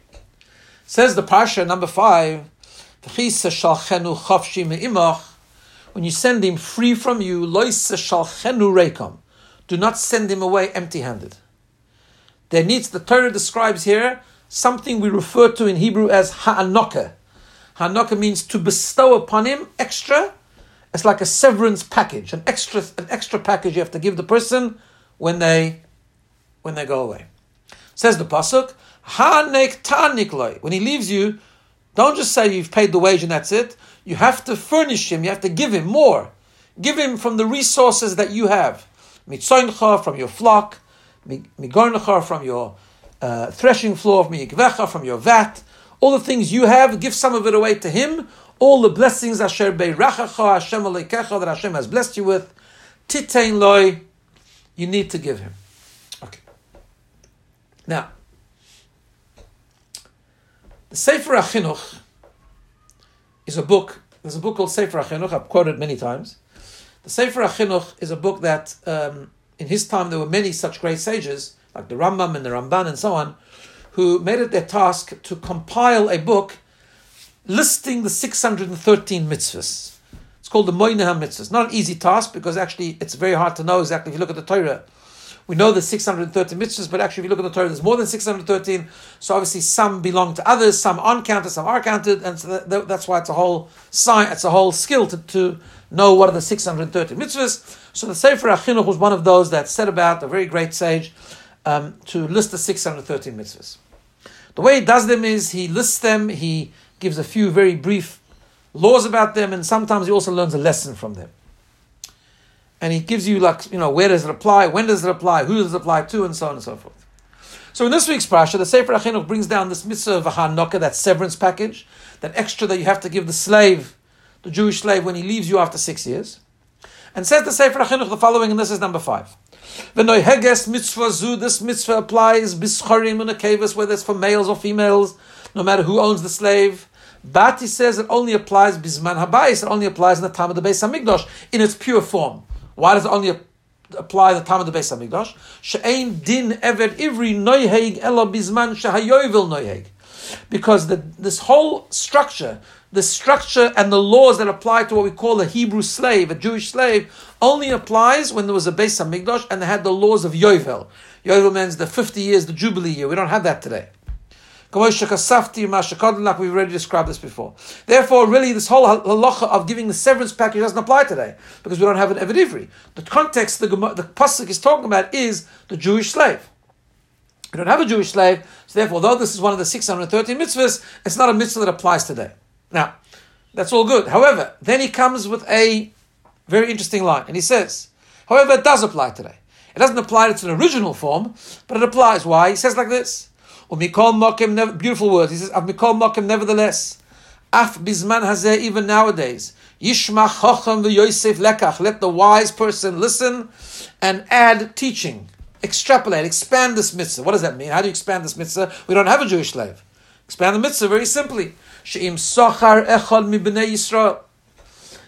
Says the parsha number five. When you send him free from you, do not send him away empty-handed. There needs, the Torah describes here something we refer to in Hebrew as ha'anokah. Ha'anokah means to bestow upon him extra. It's like a severance package, an extra, an extra package you have to give the person when they, when they go away. Says the pasuk, ha'anek ta'nikloi. When he leaves you, don't just say you've paid the wage and that's it. You have to furnish him. You have to give him more. Give him from the resources that you have. Mitzoincha from your flock, Migornecha from your uh, threshing floor, Miyikvecha from your vat, all the things you have, give some of it away to him. All the blessings Asher Beirachacha Hashem Aleikecha that Hashem has blessed you with, Titein Loi, you need to give him. Now, the Sefer HaChinuch is a book. There's a book called Sefer HaChinuch. I've quoted many times. The Sefer HaChinuch is a book that um, in his time there were many such great sages, like the Rambam and the Ramban and so on, who made it their task to compile a book listing the 613 mitzvahs. It's called the Moinah mitzvahs. Not an easy task because actually it's very hard to know exactly if you look at the Torah. We know the 613 mitzvahs, but actually if you look at the Torah, there's more than 613. So obviously some belong to others, some aren't counted, some are counted, and so that, that's why it's a whole science, it's a whole skill to, to know what are the 630 mitzvahs. So the Sefer HaChinuch was one of those that set about, a very great sage, um, to list the 613 mitzvahs. The way he does them is he lists them, he gives a few very brief laws about them, and sometimes he also learns a lesson from them. And he gives you like, you know, where does it apply, when does it apply, who does it apply to, and so on and so forth. So in this week's parasha, the Sefer HaChinuch brings down this mitzvah of ha'anokah, that severance package, that extra that you have to give the slave, the Jewish slave, when he leaves you after six years. And says the Sefer HaChinuch the following, and this is number five. The noiheges mitzvah zu, this mitzvah applies bischorim and whether it's for males or females, no matter who owns the slave. Bati says it only applies bisman habayis, it only applies in the time of the Beis Hamikdash in its pure form. Why does it only apply the time of the Beis Hamikdash? She'ein din eved ivri noiheg ela bisman shehayovel noiheg. Because the, this whole structure, the structure and the laws that apply to what we call a Hebrew slave, a Jewish slave, only applies when there was a Beis Hamikdash and they had the laws of Yovel. Yovel means the 50 years, the Jubilee year. We don't have that today. We've already described this before. Therefore, really, this whole halacha of giving the severance package doesn't apply today because we don't have an Eved Ivri. The context the, the pasuk is talking about is the Jewish slave. We don't have a Jewish slave, so therefore, though this is one of the 613 mitzvahs, it's not a mitzvah that applies today. Now, that's all good. However, then he comes with a very interesting line, and he says, however, it does apply today. It doesn't apply to its original form, but it applies. Why? He says like this. Mokim, beautiful words. He says, Mikol mokim, nevertheless, af bizman hazeh, even nowadays, yishma chochem v'yosef lekach, let the wise person listen and add teaching, extrapolate, expand this mitzvah. What does that mean? How do you expand this mitzvah? We don't have a Jewish slave. Expand the mitzvah very simply. She'im sochar echol mi b'nei Yisrael.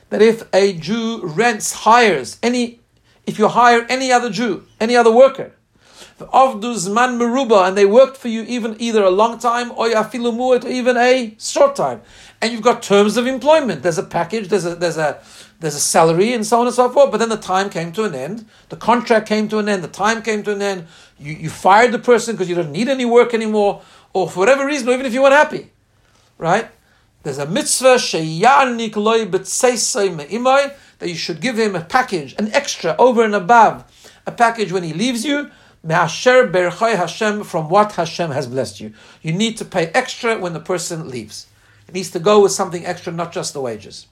That if a Jew rents, hires any, if you hire any other Jew, any other worker, man meruba, and they worked for you even either a long time or afilu or even a short time. And you've got terms of employment. There's a package, there's a there's a there's a salary and so on and so forth. But then the time came to an end. The contract came to an end. The time came to an end. You, you fired the person because you don't need any work anymore, or for whatever reason, or even if you weren't happy, right? There's a mitzvah that you should give him a package, an extra over and above a package when he leaves you, Me'asher Hashem from what Hashem has blessed you. You need to pay extra when the person leaves. It needs to go with something extra, not just the wages.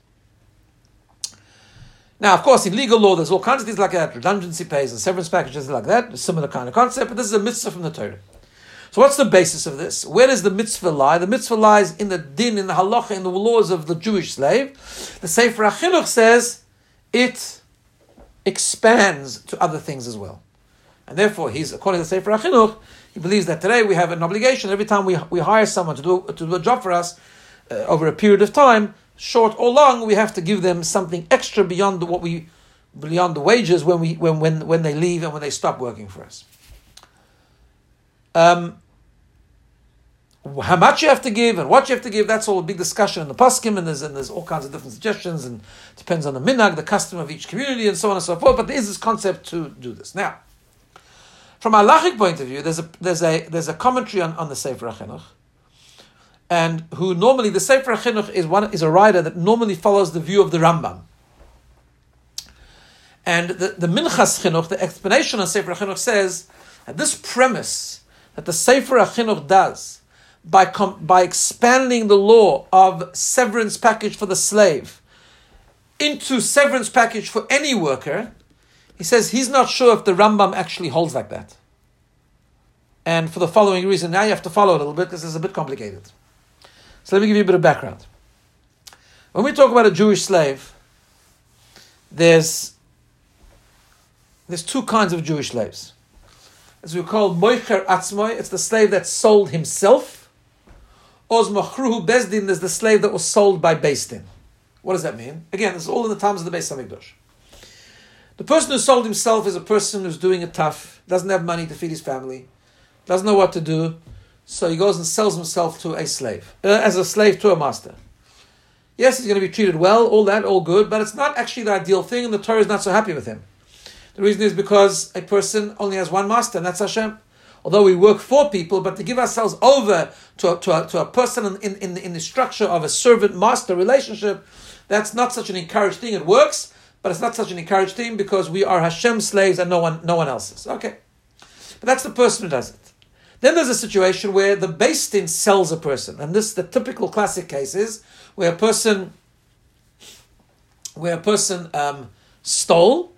Now, of course, in legal law, there's all kinds of things like that, redundancy pays and severance packages like that, a similar kind of concept, but this is a mitzvah from the Torah. So what's the basis of this? Where does the mitzvah lie? The mitzvah lies in the din, in the halacha, in the laws of the Jewish slave. The Sefer HaChinuch says it expands to other things as well. And therefore, he's according to Sefer HaChinuch, he believes that today we have an obligation every time we, we hire someone to do, to do a job for us uh, over a period of time, short or long, we have to give them something extra beyond what we beyond the wages when we when when when they leave and when they stop working for us. Um, how much you have to give and what you have to give, that's all a big discussion in the poskim, and there's, and there's all kinds of different suggestions, and depends on the minhag, the custom of each community, and so on and so forth. But there is this concept to do this. Now, from a halachic point of view, there's a there's a there's a commentary on, on the Sefer HaChinuch, and who normally the Sefer HaChinuch is one is a writer that normally follows the view of the Rambam. And the, the Minchas Chinuch, the explanation on Sefer HaChinuch says that this premise that the Sefer HaChinuch does by, com- by expanding the law of severance package for the slave into severance package for any worker, he says he's not sure if the Rambam actually holds like that. And for the following reason, now you have to follow a little bit because it's a bit complicated. So let me give you a bit of background. When we talk about a Jewish slave, there's there's two kinds of Jewish slaves. As we call moicher atzmoy, it's the slave that sold himself. Oz machruhu Beis Din is the slave that was sold by Din. What does that mean? Again, it's all in the times of the Beis Hamikdash. The person who sold himself is a person who's doing it tough, doesn't have money to feed his family, doesn't know what to do, so he goes and sells himself to a slave, uh, as a slave to a master. Yes, he's going to be treated well, all that, all good, but it's not actually the ideal thing, and the Torah is not so happy with him. The reason is because a person only has one master, and that's Hashem. Although we work for people, but to give ourselves over to a, to a, to a person in, in, in the structure of a servant master relationship, that's not such an encouraged thing. It works, but it's not such an encouraged thing because we are Hashem's slaves and no one, no one else's. Okay. But that's the person who does it. Then there's a situation where the Din sells a person. And this, the typical classic case is where a person where a person um, stole,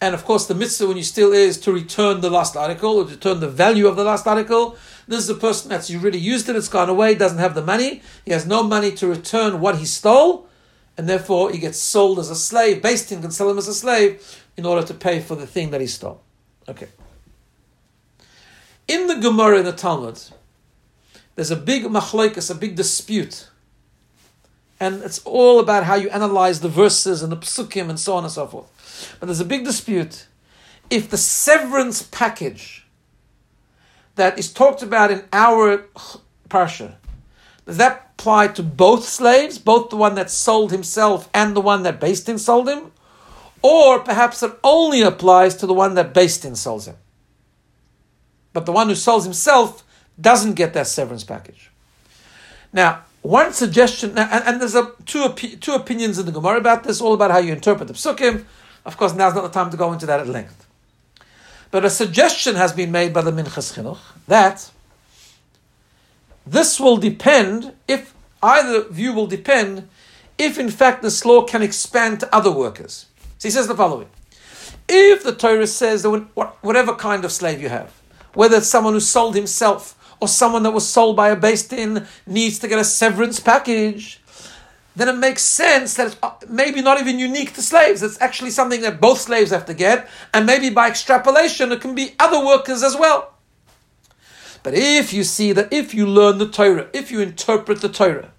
and of course the mitzvah when you steal is to return the last article or to return the value of the last article. This is a person that's really used it, it's gone away, doesn't have the money, he has no money to return what he stole, and therefore he gets sold as a slave. Beis Din can sell him as a slave in order to pay for the thing that he stole. Okay. In the Gemara in the Talmud, there's a big machlokes, a big dispute. And it's all about how you analyze the verses and the psukim and so on and so forth. But there's a big dispute. If the severance package that is talked about in our parsha, does that apply to both slaves, both the one that sold himself and the one that Beis Din sold him? Or perhaps it only applies to the one that Beis Din sells him. But the one who sells himself doesn't get that severance package. Now, one suggestion, and, and there's a, two, two opinions in the Gemara about this, all about how you interpret the psukim. Of course, now's not the time to go into that at length. But a suggestion has been made by the Minchas Chinuch that this will depend, if either view will depend, if in fact this law can expand to other workers. So he says the following If the Torah says that whatever kind of slave you have, whether it's someone who sold himself or someone that was sold by a Beis Din needs to get a severance package, then it makes sense that it's uh, maybe not even unique to slaves. It's actually something that both slaves have to get, and maybe by extrapolation, it can be other workers as well. But if you see that if you learn the Torah, if you interpret the Torah,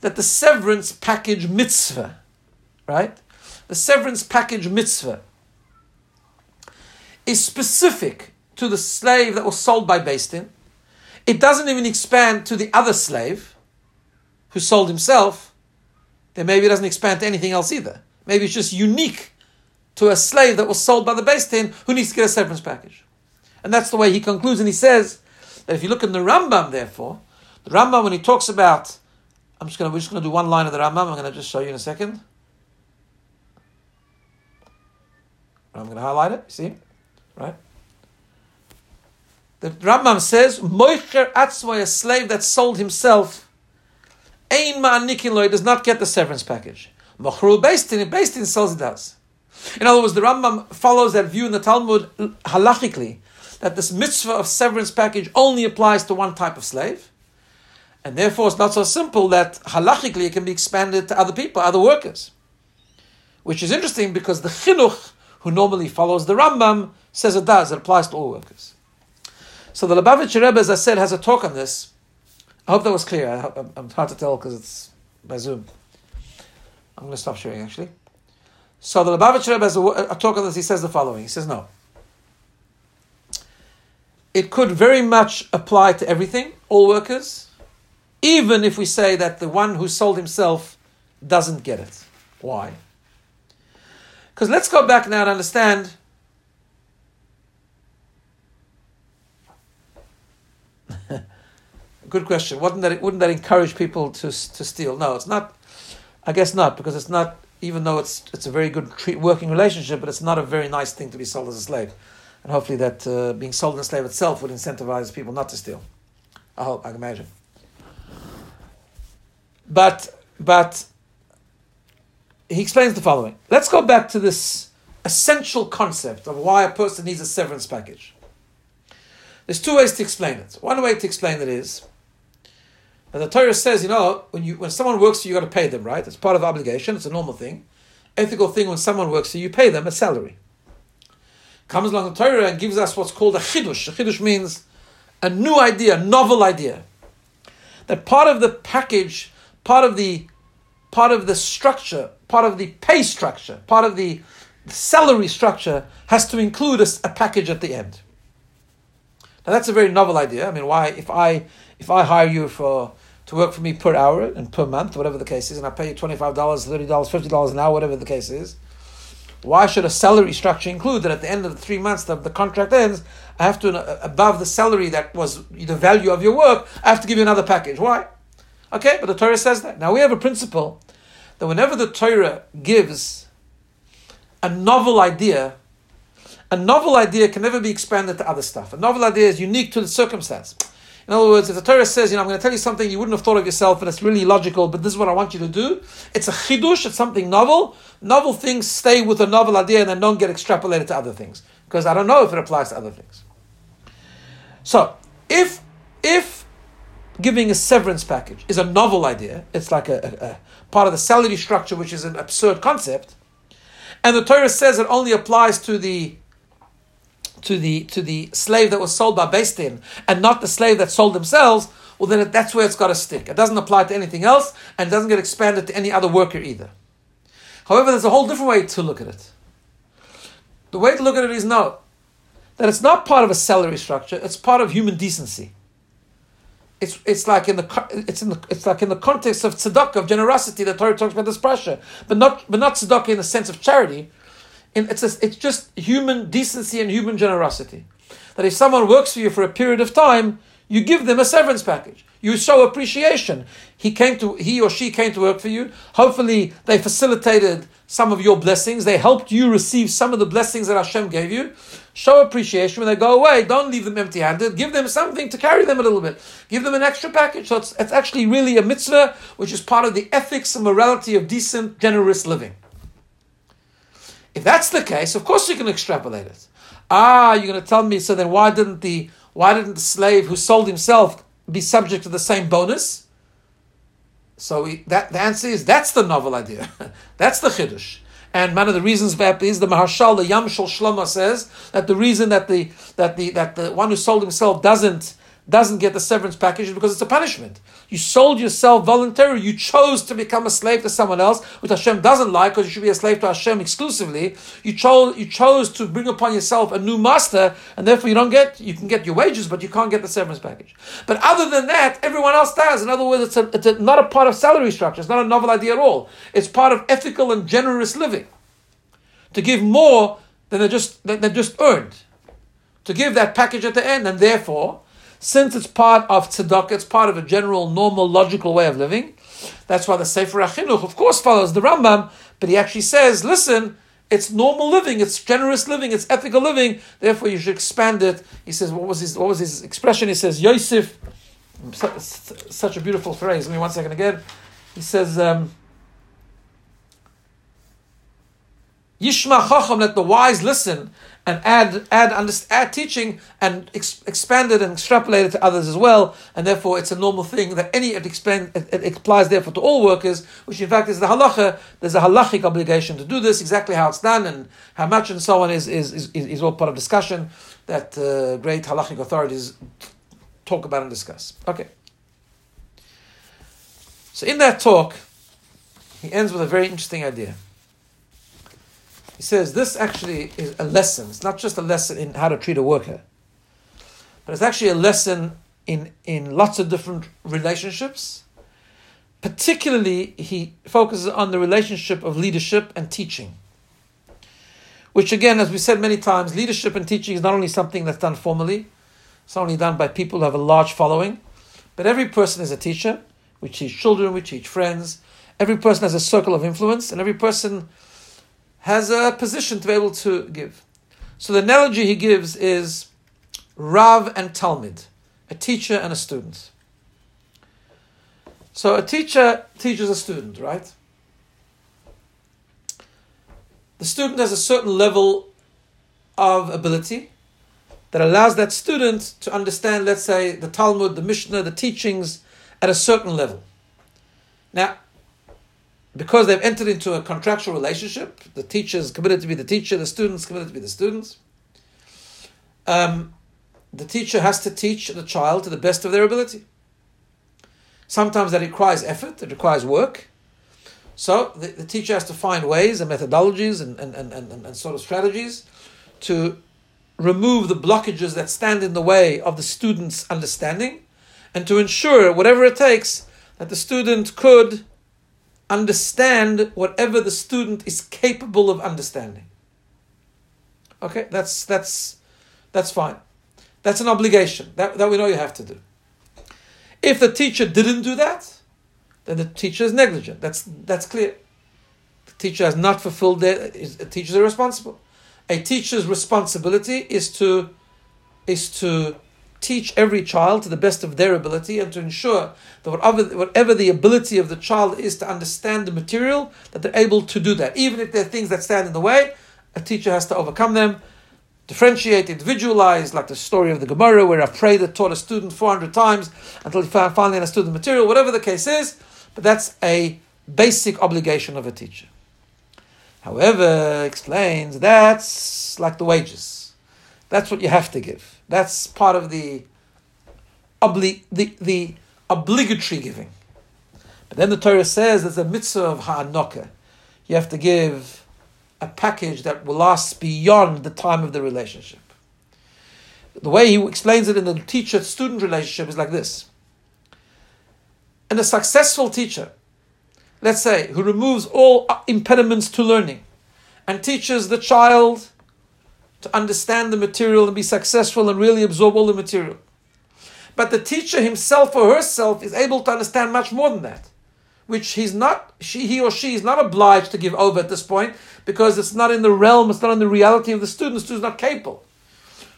that the severance package mitzvah, right? The severance package mitzvah is specific to the slave that was sold by Based it doesn't even expand to the other slave who sold himself. Then maybe it doesn't expand to anything else either. Maybe it's just unique to a slave that was sold by the Din who needs to get a severance package. And that's the way he concludes, and he says that if you look in the Rambam, therefore, the Rambam when he talks about, I'm just going to we're just going to do one line of the Rambam. I'm going to just show you in a second. I'm going to highlight it. See, right? The Rambam says, Moicher Atzmoy, a slave that sold himself, Ein Ma'anikin does not get the severance package. Mochru Beis Din, Based sells it does. In other words, the Rambam follows that view in the Talmud halachically, that this mitzvah of severance package only applies to one type of slave. And therefore, it's not so simple that halachically it can be expanded to other people, other workers. Which is interesting because the chinuch, who normally follows the Rambam, says it does, it applies to all workers. So the Lubavitcher Rebbe, as I said, has a talk on this. I hope that was clear. I, am hard to tell because it's by Zoom. I'm going to stop sharing actually. So the Lubavitcher Rebbe has a, a talk on this. He says the following. He says, no. It could very much apply to everything, all workers, even if we say that the one who sold himself doesn't get it. Why? Because let's go back now and understand Good question. Wouldn't that wouldn't that encourage people to to steal? No, it's not. I guess not because it's not. Even though it's it's a very good working relationship, but it's not a very nice thing to be sold as a slave. And hopefully, that uh, being sold as slave itself would incentivize people not to steal. I hope. I can imagine. But but he explains the following. Let's go back to this essential concept of why a person needs a severance package. There's two ways to explain it. One way to explain it is and the Torah says, you know, when you when someone works for you, you got to pay them, right? It's part of the obligation. It's a normal thing, ethical thing. When someone works for you, you pay them a salary. Comes along the Torah and gives us what's called a chidush. A chidush means a new idea, novel idea. That part of the package, part of the part of the structure, part of the pay structure, part of the salary structure has to include a, a package at the end. Now that's a very novel idea. I mean, why if I if I hire you for to work for me per hour and per month, whatever the case is, and I pay you $25, $30, $50 an hour, whatever the case is, why should a salary structure include that at the end of the three months that the contract ends, I have to, uh, above the salary that was the value of your work, I have to give you another package? Why? Okay, but the Torah says that. Now we have a principle that whenever the Torah gives a novel idea, a novel idea can never be expanded to other stuff. A novel idea is unique to the circumstance. In other words, if the Torah says, you know, I'm going to tell you something you wouldn't have thought of yourself, and it's really logical, but this is what I want you to do, it's a chidush, it's something novel. Novel things stay with a novel idea and then don't get extrapolated to other things. Because I don't know if it applies to other things. So, if if giving a severance package is a novel idea, it's like a, a, a part of the salary structure, which is an absurd concept, and the Torah says it only applies to the to the to the slave that was sold by Din and not the slave that sold themselves, well then that's where it's got to stick. It doesn't apply to anything else and it doesn't get expanded to any other worker either. However, there's a whole different way to look at it. The way to look at it is no, that it's not part of a salary structure, it's part of human decency. It's, it's like in the it's in the it's like in the context of tzedakah of generosity that Torah talks about this pressure, but not but not tzedakah in the sense of charity, it's, a, it's just human decency and human generosity. That if someone works for you for a period of time, you give them a severance package. You show appreciation. He came to he or she came to work for you. Hopefully, they facilitated some of your blessings. They helped you receive some of the blessings that Hashem gave you. Show appreciation when they go away. Don't leave them empty-handed. Give them something to carry them a little bit. Give them an extra package. So it's, it's actually really a mitzvah, which is part of the ethics and morality of decent, generous living. If that's the case, of course you can extrapolate it. Ah, you're going to tell me, so then why didn't the why didn't the slave who sold himself be subject to the same bonus? So we, that the answer is that's the novel idea. that's the chiddush. And one of the reasons for that is the Maharshal, the Yam Shel Shlomo says that the reason that the that the that the one who sold himself doesn't doesn't get the severance package because it's a punishment. You sold yourself voluntarily. You chose to become a slave to someone else, which Hashem doesn't like because you should be a slave to Hashem exclusively. You chose, you chose to bring upon yourself a new master, and therefore you don't get, you can get your wages, but you can't get the severance package. But other than that, everyone else does. In other words, it's, a, it's a, not a part of salary structure. It's not a novel idea at all. It's part of ethical and generous living. To give more than they just, than they just earned. To give that package at the end, and therefore, since it's part of tzedakah, it's part of a general, normal, logical way of living. That's why the Sefer HaChinuch, of course, follows the Rambam, but he actually says, listen, it's normal living, it's generous living, it's ethical living. Therefore, you should expand it. He says, what was his, what was his expression? He says, Yosef, such a beautiful phrase. Give me one second again. He says, um, Yishma Chacham, let the wise listen and add add add teaching and ex- expand it and extrapolate it to others as well. And therefore, it's a normal thing that any it, expand, it, it applies therefore to all workers, which in fact is the halacha. There's a halachic obligation to do this. Exactly how it's done and how much and so on is is is, is all part of discussion that uh, great halachic authorities talk about and discuss. Okay. So in that talk, he ends with a very interesting idea. He says this actually is a lesson. It's not just a lesson in how to treat a worker, but it's actually a lesson in, in lots of different relationships. Particularly, he focuses on the relationship of leadership and teaching. Which, again, as we said many times, leadership and teaching is not only something that's done formally, it's not only done by people who have a large following, but every person is a teacher. We teach children, we teach friends. Every person has a circle of influence, and every person has a position to be able to give. So the analogy he gives is Rav and Talmid, a teacher and a student. So a teacher teaches a student, right? The student has a certain level of ability that allows that student to understand, let's say, the Talmud, the Mishnah, the teachings at a certain level. Now, because they've entered into a contractual relationship, the teacher is committed to be the teacher, the students committed to be the students. Um, the teacher has to teach the child to the best of their ability. Sometimes that requires effort, it requires work. So the, the teacher has to find ways and methodologies and, and, and, and, and sort of strategies to remove the blockages that stand in the way of the student's understanding and to ensure, whatever it takes, that the student could understand whatever the student is capable of understanding. Okay, that's that's that's fine. That's an obligation that, that we know you have to do. If the teacher didn't do that, then the teacher is negligent. That's that's clear. The teacher has not fulfilled their A teachers are responsible. A teacher's responsibility is to is to teach every child to the best of their ability and to ensure that whatever, whatever the ability of the child is to understand the material, that they're able to do that. Even if there are things that stand in the way, a teacher has to overcome them, differentiate, individualize, like the story of the Gemara where a Preida taught a student 400 times until he finally understood the material, whatever the case is, but that's a basic obligation of a teacher. However, explains that's like the wages. That's what you have to give. That's part of the obli- the, the obligatory giving. But then the Torah says there's a mitzvah of ha'anokah. You have to give a package that will last beyond the time of the relationship. The way he explains it in the teacher student relationship is like this. And a successful teacher, let's say, who removes all impediments to learning and teaches the child to understand the material and be successful and really absorb all the material. But the teacher himself or herself is able to understand much more than that, which he's not, she, he or she is not obliged to give over at this point because it's not in the realm, it's not in the reality of the student. The student's not capable.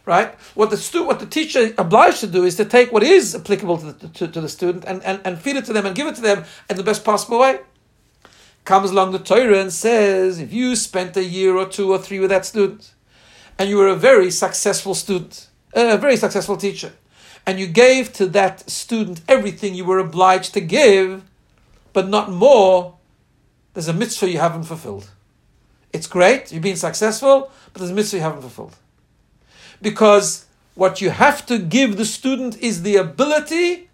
Right? What the stu- what the teacher obliged to do is to take what is applicable to the, to, to the student and, and, and feed it to them and give it to them in the best possible way comes along the Torah and says, if you spent a year or two or three with that student, and you were a very successful student, a very successful teacher, and you gave to that student everything you were obliged to give, but not more, there's a mitzvah you haven't fulfilled. It's great, you've been successful, but there's a mitzvah you haven't fulfilled. Because what you have to give the student is the ability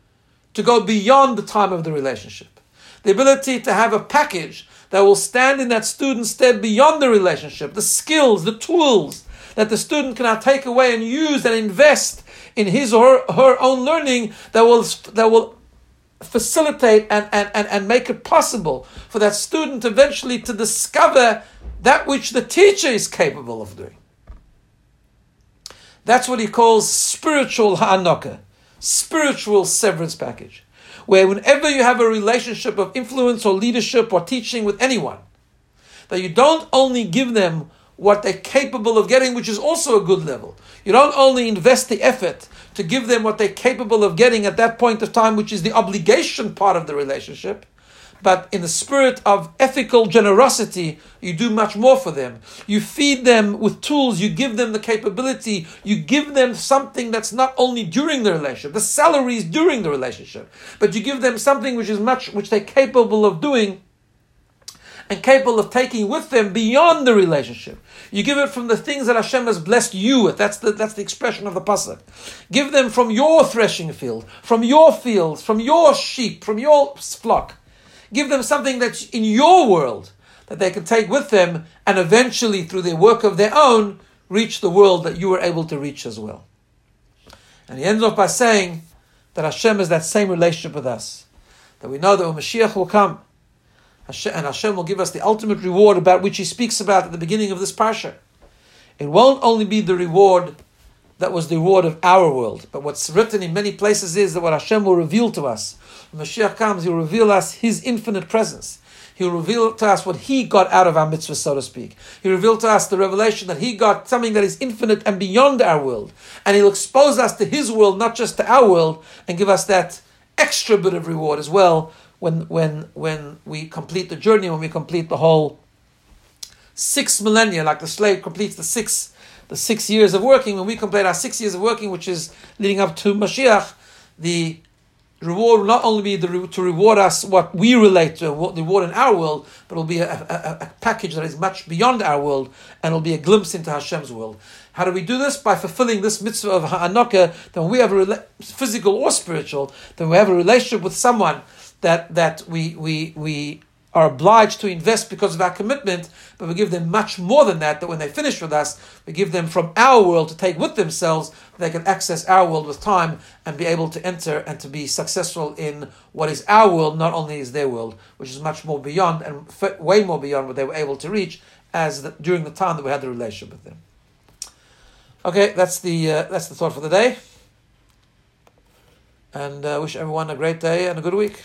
to go beyond the time of the relationship. The ability to have a package that will stand in that student's stead beyond the relationship, the skills, the tools that the student can now take away and use and invest in his or her, own learning that will, that will facilitate and, and, and, and make it possible for that student eventually to discover that which the teacher is capable of doing. That's what he calls spiritual ha'anaka, spiritual severance package. Where whenever you have a relationship of influence or leadership or teaching with anyone, that you don't only give them what they're capable of getting, which is also a good level. You don't only invest the effort to give them what they're capable of getting at that point of time, which is the obligation part of the relationship, but in the spirit of ethical generosity, you do much more for them. You feed them with tools, you give them the capability, you give them something that's not only during the relationship, the salaries during the relationship, but you give them something which is much which they're capable of doing and capable of taking with them beyond the relationship. You give it from the things that Hashem has blessed you with. That's the, that's the expression of the pasuk. Give them from your threshing field, from your fields, from your sheep, from your flock. Give them something that's in your world that they can take with them and eventually, through their work of their own, reach the world that you were able to reach as well. And he ends off by saying that Hashem is that same relationship with us. That we know that when Mashiach will come, and Hashem will give us the ultimate reward about which He speaks about at the beginning of this parsha. It won't only be the reward that was the reward of our world, but what's written in many places is that what Hashem will reveal to us. When Mashiach comes, He will reveal us His infinite presence. He will reveal to us what He got out of our mitzvah, so to speak. He revealed to us the revelation that He got something that is infinite and beyond our world. And He'll expose us to His world, not just to our world, and give us that extra bit of reward as well when when when we complete the journey, when we complete the whole six millennia, like the slave completes the six the six years of working, when we complete our six years of working, which is leading up to Mashiach, the reward will not only be the, to reward us what we relate to, what the reward in our world, but it will be a, a, a, package that is much beyond our world, and it will be a glimpse into Hashem's world. How do we do this? By fulfilling this mitzvah of Ha'anaka, then we have a physical or spiritual, then we have a relationship with someone that that we we we are obliged to invest because of our commitment, but we give them much more than that, that when they finish with us, we give them from our world to take with themselves, they can access our world with time and be able to enter and to be successful in what is our world, not only is their world, which is much more beyond and way more beyond what they were able to reach as the, during the time that we had the relationship with them. Okay, that's the uh, that's the thought for the day and uh, wish everyone a great day and a good week.